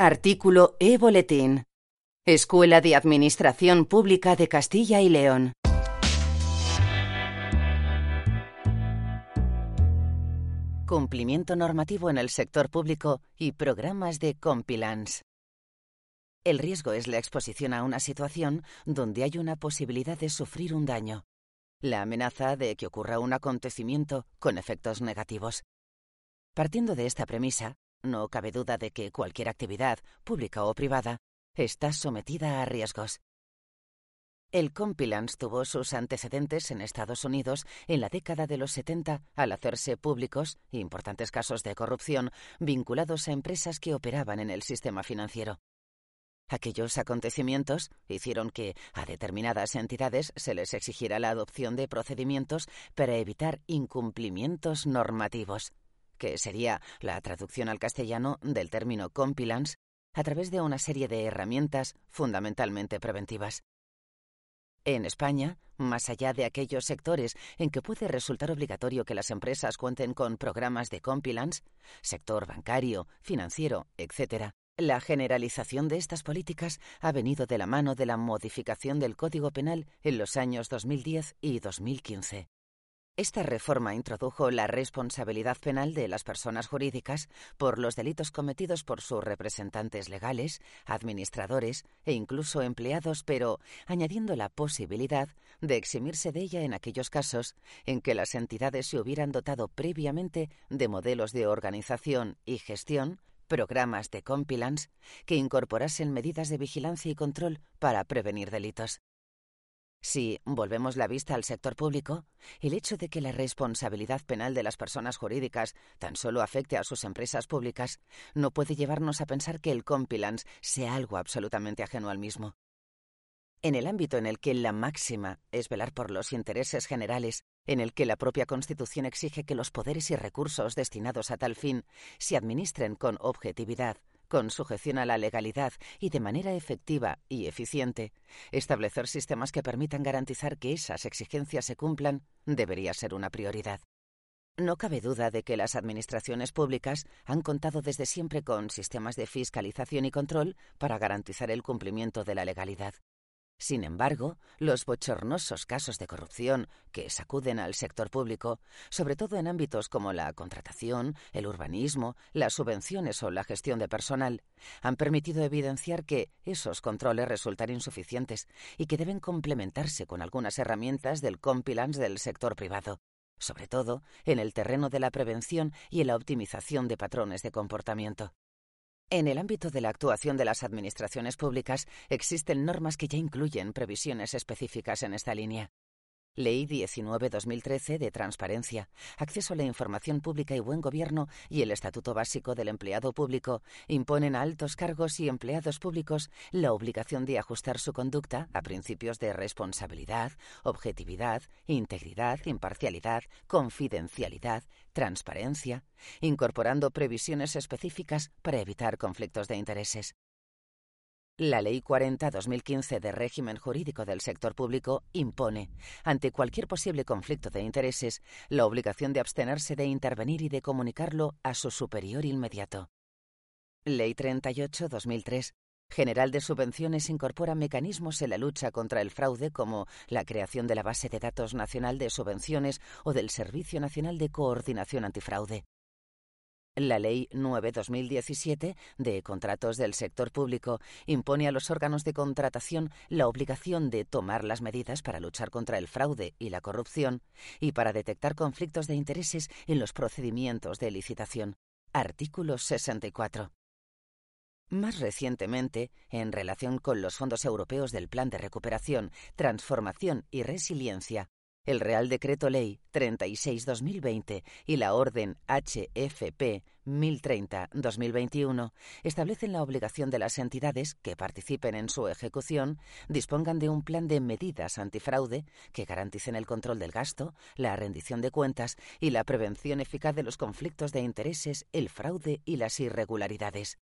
Artículo E-Boletín. Escuela de Administración Pública de Castilla y León. Cumplimiento normativo en el sector público y programas de compilance. El riesgo es la exposición a una situación donde hay una posibilidad de sufrir un daño, la amenaza de que ocurra un acontecimiento con efectos negativos. Partiendo de esta premisa, no cabe duda de que cualquier actividad, pública o privada, está sometida a riesgos. El compilance tuvo sus antecedentes en Estados Unidos en la década de los 70 al hacerse públicos importantes casos de corrupción vinculados a empresas que operaban en el sistema financiero. Aquellos acontecimientos hicieron que a determinadas entidades se les exigiera la adopción de procedimientos para evitar incumplimientos normativos que sería la traducción al castellano del término compilance, a través de una serie de herramientas fundamentalmente preventivas. En España, más allá de aquellos sectores en que puede resultar obligatorio que las empresas cuenten con programas de compilance, sector bancario, financiero, etc., la generalización de estas políticas ha venido de la mano de la modificación del Código Penal en los años 2010 y 2015. Esta reforma introdujo la responsabilidad penal de las personas jurídicas por los delitos cometidos por sus representantes legales, administradores e incluso empleados, pero añadiendo la posibilidad de eximirse de ella en aquellos casos en que las entidades se hubieran dotado previamente de modelos de organización y gestión, programas de compilance, que incorporasen medidas de vigilancia y control para prevenir delitos. Si volvemos la vista al sector público, el hecho de que la responsabilidad penal de las personas jurídicas tan solo afecte a sus empresas públicas no puede llevarnos a pensar que el compilance sea algo absolutamente ajeno al mismo. En el ámbito en el que la máxima es velar por los intereses generales, en el que la propia Constitución exige que los poderes y recursos destinados a tal fin se administren con objetividad, con sujeción a la legalidad y de manera efectiva y eficiente, establecer sistemas que permitan garantizar que esas exigencias se cumplan debería ser una prioridad. No cabe duda de que las administraciones públicas han contado desde siempre con sistemas de fiscalización y control para garantizar el cumplimiento de la legalidad. Sin embargo, los bochornosos casos de corrupción que sacuden al sector público, sobre todo en ámbitos como la contratación, el urbanismo, las subvenciones o la gestión de personal, han permitido evidenciar que esos controles resultan insuficientes y que deben complementarse con algunas herramientas del compilance del sector privado, sobre todo en el terreno de la prevención y en la optimización de patrones de comportamiento. En el ámbito de la actuación de las administraciones públicas existen normas que ya incluyen previsiones específicas en esta línea. Ley 19-2013 de Transparencia, Acceso a la Información Pública y Buen Gobierno y el Estatuto Básico del Empleado Público imponen a altos cargos y empleados públicos la obligación de ajustar su conducta a principios de responsabilidad, objetividad, integridad, imparcialidad, confidencialidad, transparencia, incorporando previsiones específicas para evitar conflictos de intereses. La Ley 40-2015 de régimen jurídico del sector público impone, ante cualquier posible conflicto de intereses, la obligación de abstenerse de intervenir y de comunicarlo a su superior inmediato. Ley 38-2003 General de Subvenciones incorpora mecanismos en la lucha contra el fraude como la creación de la Base de Datos Nacional de Subvenciones o del Servicio Nacional de Coordinación Antifraude. La Ley 9-2017 de Contratos del Sector Público impone a los órganos de contratación la obligación de tomar las medidas para luchar contra el fraude y la corrupción y para detectar conflictos de intereses en los procedimientos de licitación. Artículo 64. Más recientemente, en relación con los fondos europeos del Plan de Recuperación, Transformación y Resiliencia, el Real Decreto Ley 36-2020 y la Orden HFP 1030-2021 establecen la obligación de las entidades que participen en su ejecución dispongan de un plan de medidas antifraude que garanticen el control del gasto, la rendición de cuentas y la prevención eficaz de los conflictos de intereses, el fraude y las irregularidades.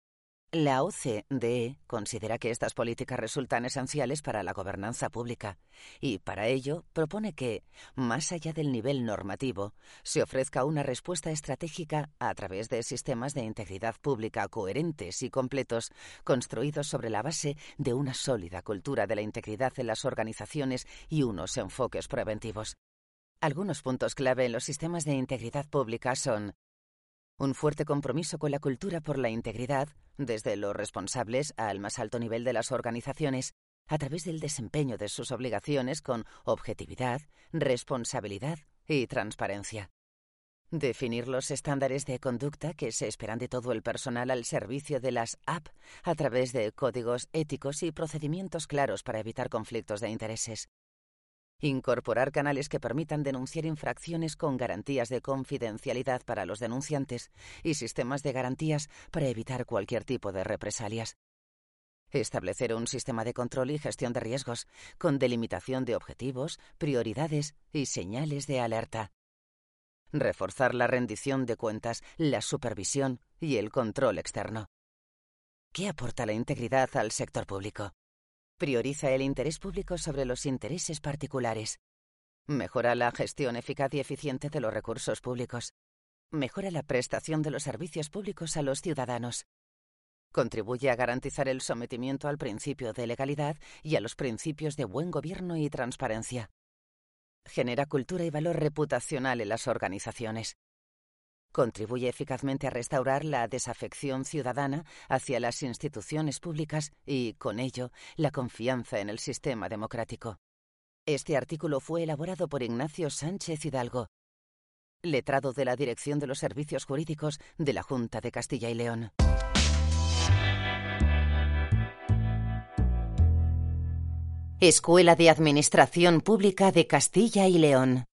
La OCDE considera que estas políticas resultan esenciales para la gobernanza pública y, para ello, propone que, más allá del nivel normativo, se ofrezca una respuesta estratégica a través de sistemas de integridad pública coherentes y completos, construidos sobre la base de una sólida cultura de la integridad en las organizaciones y unos enfoques preventivos. Algunos puntos clave en los sistemas de integridad pública son un fuerte compromiso con la cultura por la integridad, desde los responsables al más alto nivel de las organizaciones, a través del desempeño de sus obligaciones con objetividad, responsabilidad y transparencia. Definir los estándares de conducta que se esperan de todo el personal al servicio de las AP a través de códigos éticos y procedimientos claros para evitar conflictos de intereses. Incorporar canales que permitan denunciar infracciones con garantías de confidencialidad para los denunciantes y sistemas de garantías para evitar cualquier tipo de represalias. Establecer un sistema de control y gestión de riesgos, con delimitación de objetivos, prioridades y señales de alerta. Reforzar la rendición de cuentas, la supervisión y el control externo. ¿Qué aporta la integridad al sector público? Prioriza el interés público sobre los intereses particulares. Mejora la gestión eficaz y eficiente de los recursos públicos. Mejora la prestación de los servicios públicos a los ciudadanos. Contribuye a garantizar el sometimiento al principio de legalidad y a los principios de buen gobierno y transparencia. Genera cultura y valor reputacional en las organizaciones. Contribuye eficazmente a restaurar la desafección ciudadana hacia las instituciones públicas y, con ello, la confianza en el sistema democrático. Este artículo fue elaborado por Ignacio Sánchez Hidalgo, letrado de la Dirección de los Servicios Jurídicos de la Junta de Castilla y León. Escuela de Administración Pública de Castilla y León.